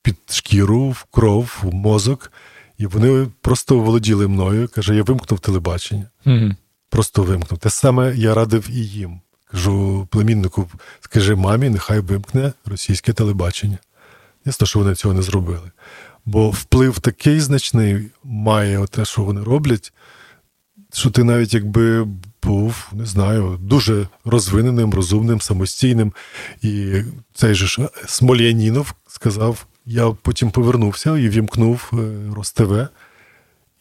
під шкіру, в кров, в мозок, і вони просто володіли мною. Каже, я вимкнув телебачення. Угу. Просто вимкнув. Те саме я радив і їм. Кажу племіннику, скажи мамі, нехай вимкне російське телебачення. Ясно, що вони цього не зробили. Бо вплив такий значний має те, що вони роблять, що ти навіть якби був, не знаю, дуже розвиненим, розумним, самостійним. І цей же ж Смолянінов сказав: я потім повернувся і вімкнув е, Роств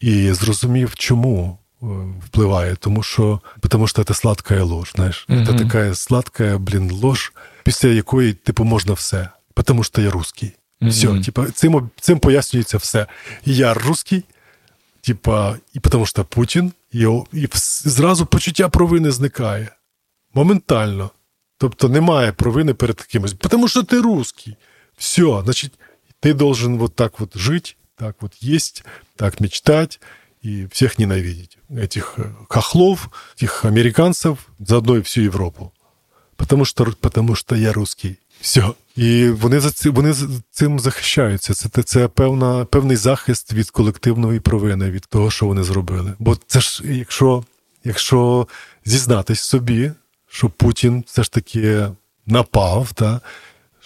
і зрозумів, чому е, впливає. Тому що тому що це сладка ложь, знаєш. Це така сладка, блін, ложь, після якої, типу, можна все. Тому що я русський. Все, Мгм. типа, цим, цим пояснюється все. Я русський, типа, і тому що Путін, і, і зразу почуття провини зникає. Моментально. Тобто немає провини перед кимось. Тому що ти русский. Все, значить, ти должен вот так вот жить, так вот есть, так мечтать и всех ненавидеть. Этих э, хохлов, этих американцев, заодно и всю Європу. Потому що, потому що я русский. Все. І вони за ці, вони з- цим захищаються. Це, це певна, певний захист від колективної провини, від того, що вони зробили. Бо це ж, якщо, якщо зізнатись собі, що Путін все ж таки напав, та,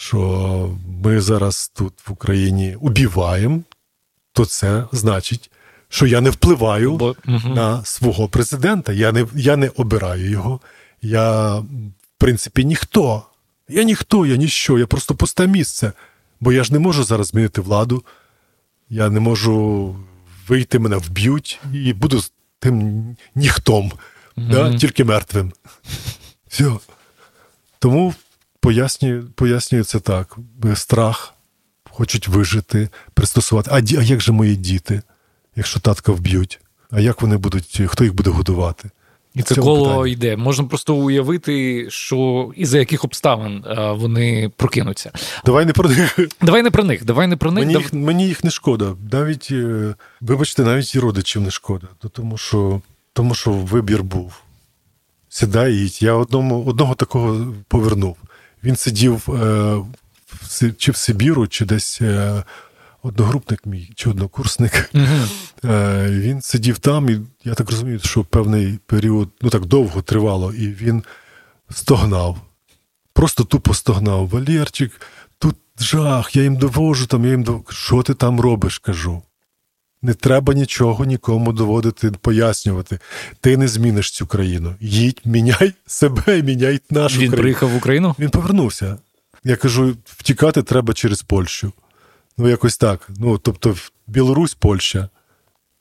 що ми зараз тут в Україні убиваємо, то це значить, що я не впливаю Бо, на свого президента. Я не, я не обираю його. Я, в принципі, ніхто. Я ніхто, я ніщо, я просто пусте місце. Бо я ж не можу зараз змінити владу. Я не можу вийти, мене вб'ють і буду з тим ніхтом, да? тільки мертвим. Все. Тому пояснюю, пояснюю це так: страх, хочуть вижити, пристосувати. А, а як же мої діти, якщо татка вб'ють? А як вони будуть, хто їх буде годувати? І це коло питання. йде. Можна просто уявити, що і за яких обставин вони прокинуться. Давай не про них. Давай не про них. Давай не про них. Мені їх, мені їх не шкода. Навіть, е, вибачте, навіть і родичів не шкода. Тому що тому що вибір був. Сідай і Я одному, одного такого повернув. Він сидів е, чи в Сибіру, чи десь е, одногрупник мій, чи однокурсник. Е, Він сидів там, і я так розумію, що певний період, ну так довго тривало, і він стогнав. Просто тупо стогнав. Валєрчик, тут жах, я їм довожу, там, я їм довожу. Що ти там робиш? кажу. Не треба нічого нікому доводити, пояснювати. Ти не зміниш цю країну. Їдь, міняй себе, міняй нашу Він країну. Він приїхав в Україну? Він повернувся. Я кажу: втікати треба через Польщу. Ну, якось так. Ну, тобто, Білорусь, Польща.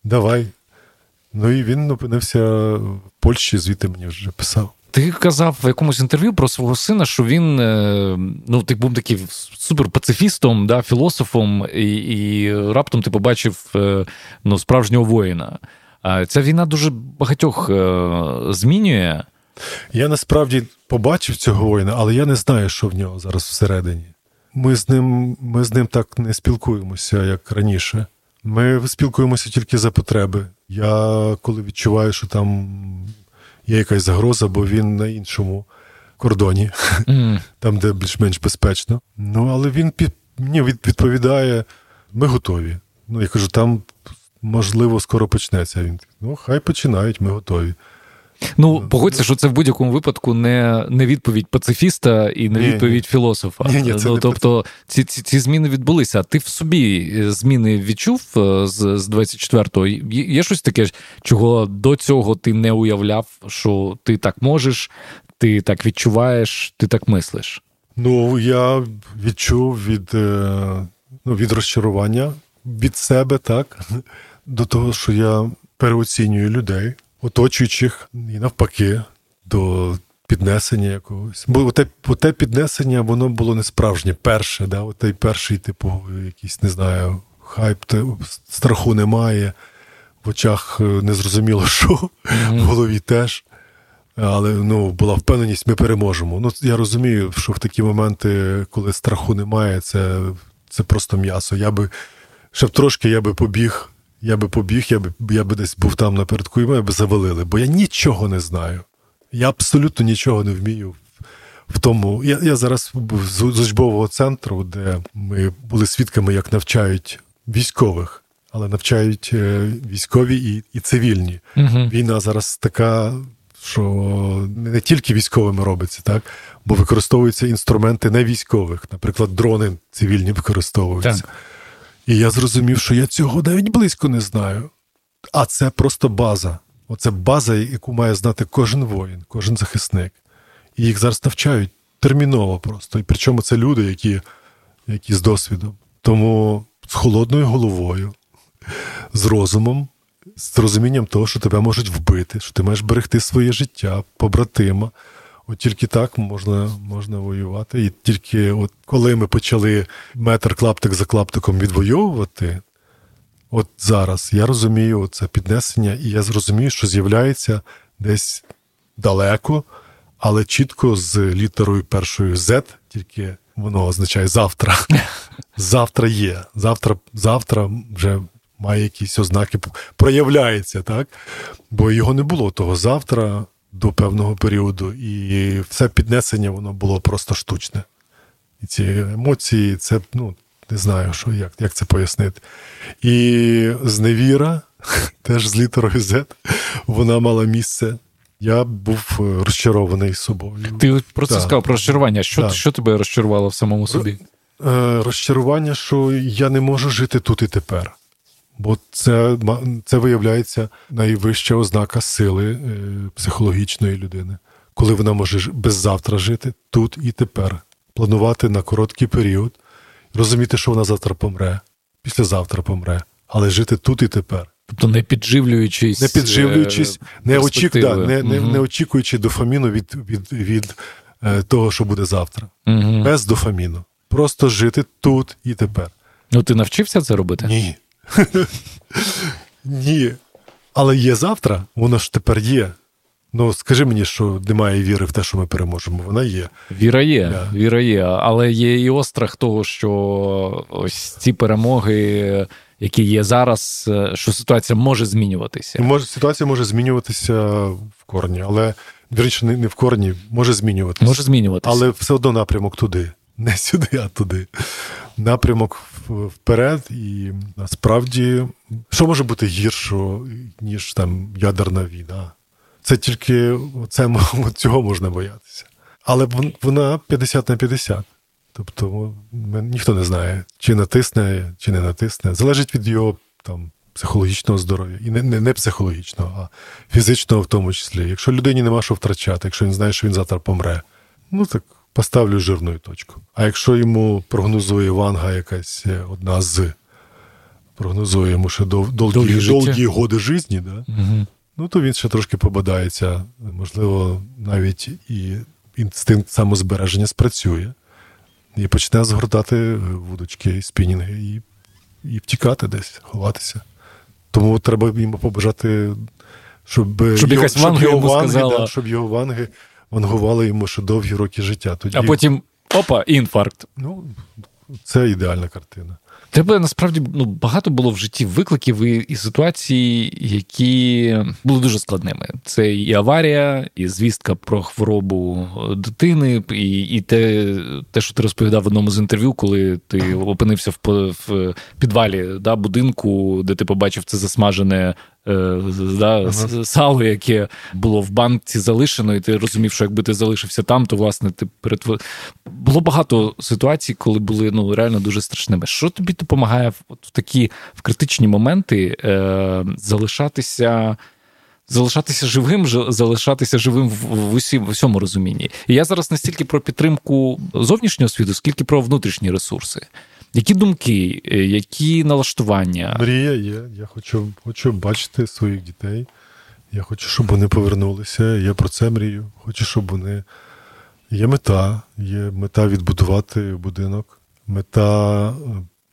Давай. Ну і він опинився в Польщі, звідти мені вже писав. Ти казав в якомусь інтерв'ю про свого сина, що він е, ну, ти був таким суперпацифістом, да, філософом, і і раптом ти побачив е, ну, справжнього воїна. Ця війна дуже багатьох е, змінює. Я насправді побачив цього воїна, але я не знаю, що в нього зараз всередині. Ми з ним ми з ним так не спілкуємося, як раніше. Ми спілкуємося тільки за потреби. Я коли відчуваю, що там є якась загроза, бо він на іншому кордоні, mm. там, де більш-менш безпечно. Ну, але він під, мені відповідає: ми готові. Ну, я кажу, там можливо скоро почнеться. Він ну, хай починають, ми готові. Ну, погодься, що це в будь-якому випадку не не відповідь пацифіста і не відповідь ні, філософа. Ні, ні, це ну, Тобто ці ці, ці зміни відбулися. А ти в собі е, зміни відчув е, з з 24-го? Є щось таке, чого до цього ти не уявляв, що ти так можеш, ти так відчуваєш, ти так мислиш? Ну, я відчув від, е, ну, від розчарування від себе, так, до того, що я переоцінюю людей оточуючих і навпаки до піднесення якогось. Бо оте, оте піднесення, воно було не справжнє, перше, да? Отей перший, типу, якийсь, не знаю, хайп, страху немає, в очах е, незрозуміло, що, mm-hmm. в голові теж. Але ну, була впевненість, ми переможемо. Ну, Я розумію, що в такі моменти, коли страху немає, це це просто м'ясо. Я би ще б трошки я би побіг я би побіг, я би я би десь був там напередку, і мене би завалили, бо я нічого не знаю. Я абсолютно нічого не вмію в тому. Я я зараз з учбового центру, де ми були свідками, як навчають військових, але навчають е, військові і і цивільні. Угу. Війна зараз така, що не тільки військовими робиться, так? Бо використовуються інструменти не військових, наприклад, дрони цивільні використовуються. Так. І я зрозумів, що я цього навіть близько не знаю. А це просто база. Оце база, яку має знати кожен воїн, кожен захисник. І їх зараз навчають терміново просто. І причому це люди, які, які з досвідом. Тому з холодною головою, з розумом, з розумінням того, що тебе можуть вбити, що ти маєш берегти своє життя, побратима. От тільки так можна можна воювати. І тільки от коли ми почали метр клаптик за клаптиком відвоювати, от зараз я розумію це піднесення, і я зрозумію, що з'являється десь далеко, але чітко з літерою першою Z, тільки воно означає завтра. Завтра є. Завтра, Завтра вже. Має якісь ознаки, проявляється, так? Бо його не було того завтра до певного періоду, і все піднесення воно було просто штучне. І ці емоції, це ну, не знаю, що, як як це пояснити. І зневіра, теж з літерою Z, вона мала місце. Я був е, розчарований собою. Ти про це сказав про розчарування. Що що тебе розчарувало в самому собі? Е, розчарування, що я не можу жити тут і тепер. Бо це це виявляється найвища ознака сили е, психологічної людини, коли вона може без завтра жити тут і тепер, планувати на короткий період, розуміти, що вона завтра помре, післязавтра помре, але жити тут і тепер. Тобто не підживлюючись, не підживлюючись, не очік, да, не, не, не очікуючи дофаміну від від, від е, того, що буде завтра. Угу. Без дофаміну. Просто жити тут і тепер. Ну, ти навчився це робити? Ні. Ні. Але є завтра, воно ж тепер є. Ну, скажи мені, що немає віри в те, що ми переможемо. Вона є. Віра є, yeah. віра є. Але є і острах того, що ось ці перемоги, які є зараз, що ситуація може змінюватися. Може, Ситуація може змінюватися в корні, але вірніше, не в корні, може змінюватися. Може змінюватися. Але все одно напрямок туди. Не сюди, а туди. Напрямок вперед, і насправді, що може бути гіршого, ніж там ядерна війна? Це тільки це, цього можна боятися. Але вона 50 на 50. Тобто ніхто не знає, чи натисне, чи не натисне. Залежить від його там, психологічного здоров'я. І не, не не, психологічного, а фізичного в тому числі. Якщо людині нема що втрачати, якщо він знає, що він завтра помре, ну так поставлю жирну точку. А якщо йому прогнозує ванга якась е, одна з, прогнозує йому ще дов, довгі, довгі годи житті, да? Угу ну то він ще трошки побадається. Можливо, навіть і інстинкт самозбереження спрацює і почне згортати вудочки, спінінги і і втікати десь, ховатися. Тому треба йому побажати, щоб щоб, його, щоб його йому ванги, сказала... да, щоб його ванги вангували йому ще довгі роки життя. Тоді... А потім опа, інфаркт. Ну, це ідеальна картина. Тебе насправді ну, багато було в житті викликів і, і ситуацій, які були дуже складними. Це і аварія, і звістка про хворобу дитини, і і те, те, що ти розповідав в одному з інтерв'ю, коли ти опинився в, в підвалі да, будинку, де ти побачив це засмажене Е, да, uh-huh. сало, яке було в банці залишено, і ти розумів, що якби ти залишився там, то власне ти перетвор... Було багато ситуацій, коли були ну реально дуже страшними. Що тобі допомагає от в такі в критичні моменти е, залишатися? Залишатися живим, залишатися живим в усім в усьому розумінні. І я зараз не стільки про підтримку зовнішнього світу, скільки про внутрішні ресурси. Які думки, е, які налаштування? Мрія є. Я хочу хочу бачити своїх дітей. Я хочу, щоб вони повернулися. Я про це мрію. Хочу, щоб вони. Є мета, є мета відбудувати будинок. Мета.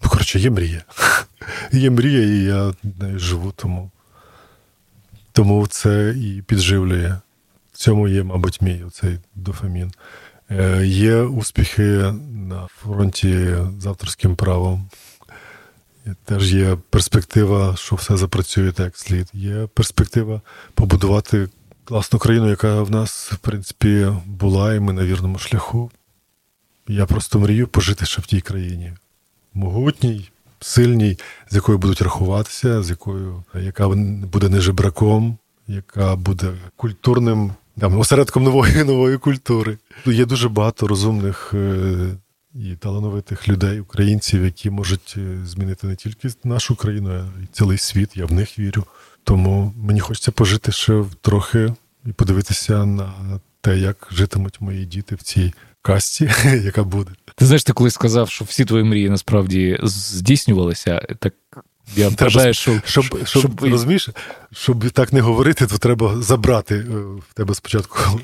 Ну, коротше, є мрія. Є мрія, і я нею живу тому. Тому це і підживлює. В цьому є, мабуть, мій оцей дофамін. Е, є успіхи на фронті з авторським правом. Теж є перспектива, що все запрацює так слід. Є перспектива побудувати класну країну, яка в нас, в принципі, була, і ми на вірному шляху. Я просто мрію пожити ще в тій країні. Могутній, сильній, з якою будуть рахуватися, з якою яка буде не жебраком, яка буде культурним там, осередком нової нової культури. Є дуже багато розумних е, і талановитих людей, українців, які можуть е, змінити не тільки нашу країну, а й цілий світ. Я в них вірю. Тому мені хочеться пожити ще трохи і подивитися на те, як житимуть мої діти в цій касті, яка буде. Ти знаєш, ти колись сказав, що всі твої мрії насправді здійснювалися. Так я вважаю, що щоб, щоб, щоб розумієш, щоб так не говорити, то треба забрати е, в тебе спочатку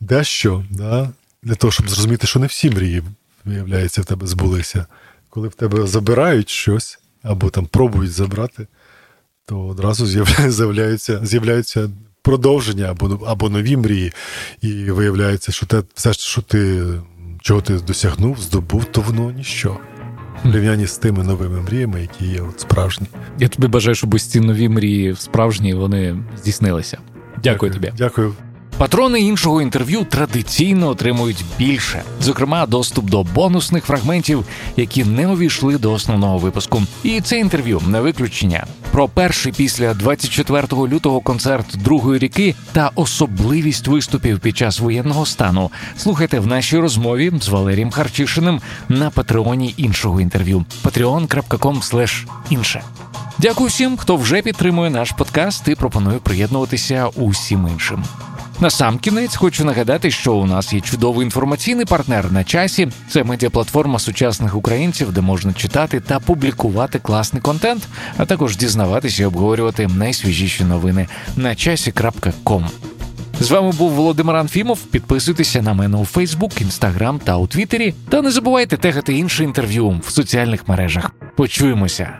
дещо, да? для того, щоб зрозуміти, що не всі мрії, виявляється, в тебе збулися. Коли в тебе забирають щось або там пробують забрати, то одразу з'являються з'являються продовження або або нові мрії, і виявляється, що те, все, що ти чого ти досягнув, здобув, то воно ніщо порівнянні з тими новими мріями, які є от справжні. Я тобі бажаю, щоб ці нові мрії справжні вони здійснилися. Дякую, Дякую тобі. Дякую. Патрони іншого інтерв'ю традиційно отримують більше, зокрема, доступ до бонусних фрагментів, які не увійшли до основного випуску. І це інтерв'ю не виключення про перший після 24 лютого концерт другої ріки та особливість виступів під час воєнного стану. Слухайте в нашій розмові з Валерієм Харчишиним на патреоні іншого інтерв'ю. patreon.com інше. Дякую всім, хто вже підтримує наш подкаст і пропонує приєднуватися усім іншим. На сам кінець хочу нагадати, що у нас є чудовий інформаційний партнер на часі. Це медіаплатформа сучасних українців, де можна читати та публікувати класний контент, а також дізнаватися і обговорювати найсвіжіші новини на часі.ком. З вами був Володимир Анфімов. Підписуйтеся на мене у Фейсбук, Інстаграм та у Твіттері. Та не забувайте тегати інше інтерв'ю в соціальних мережах. Почуємося.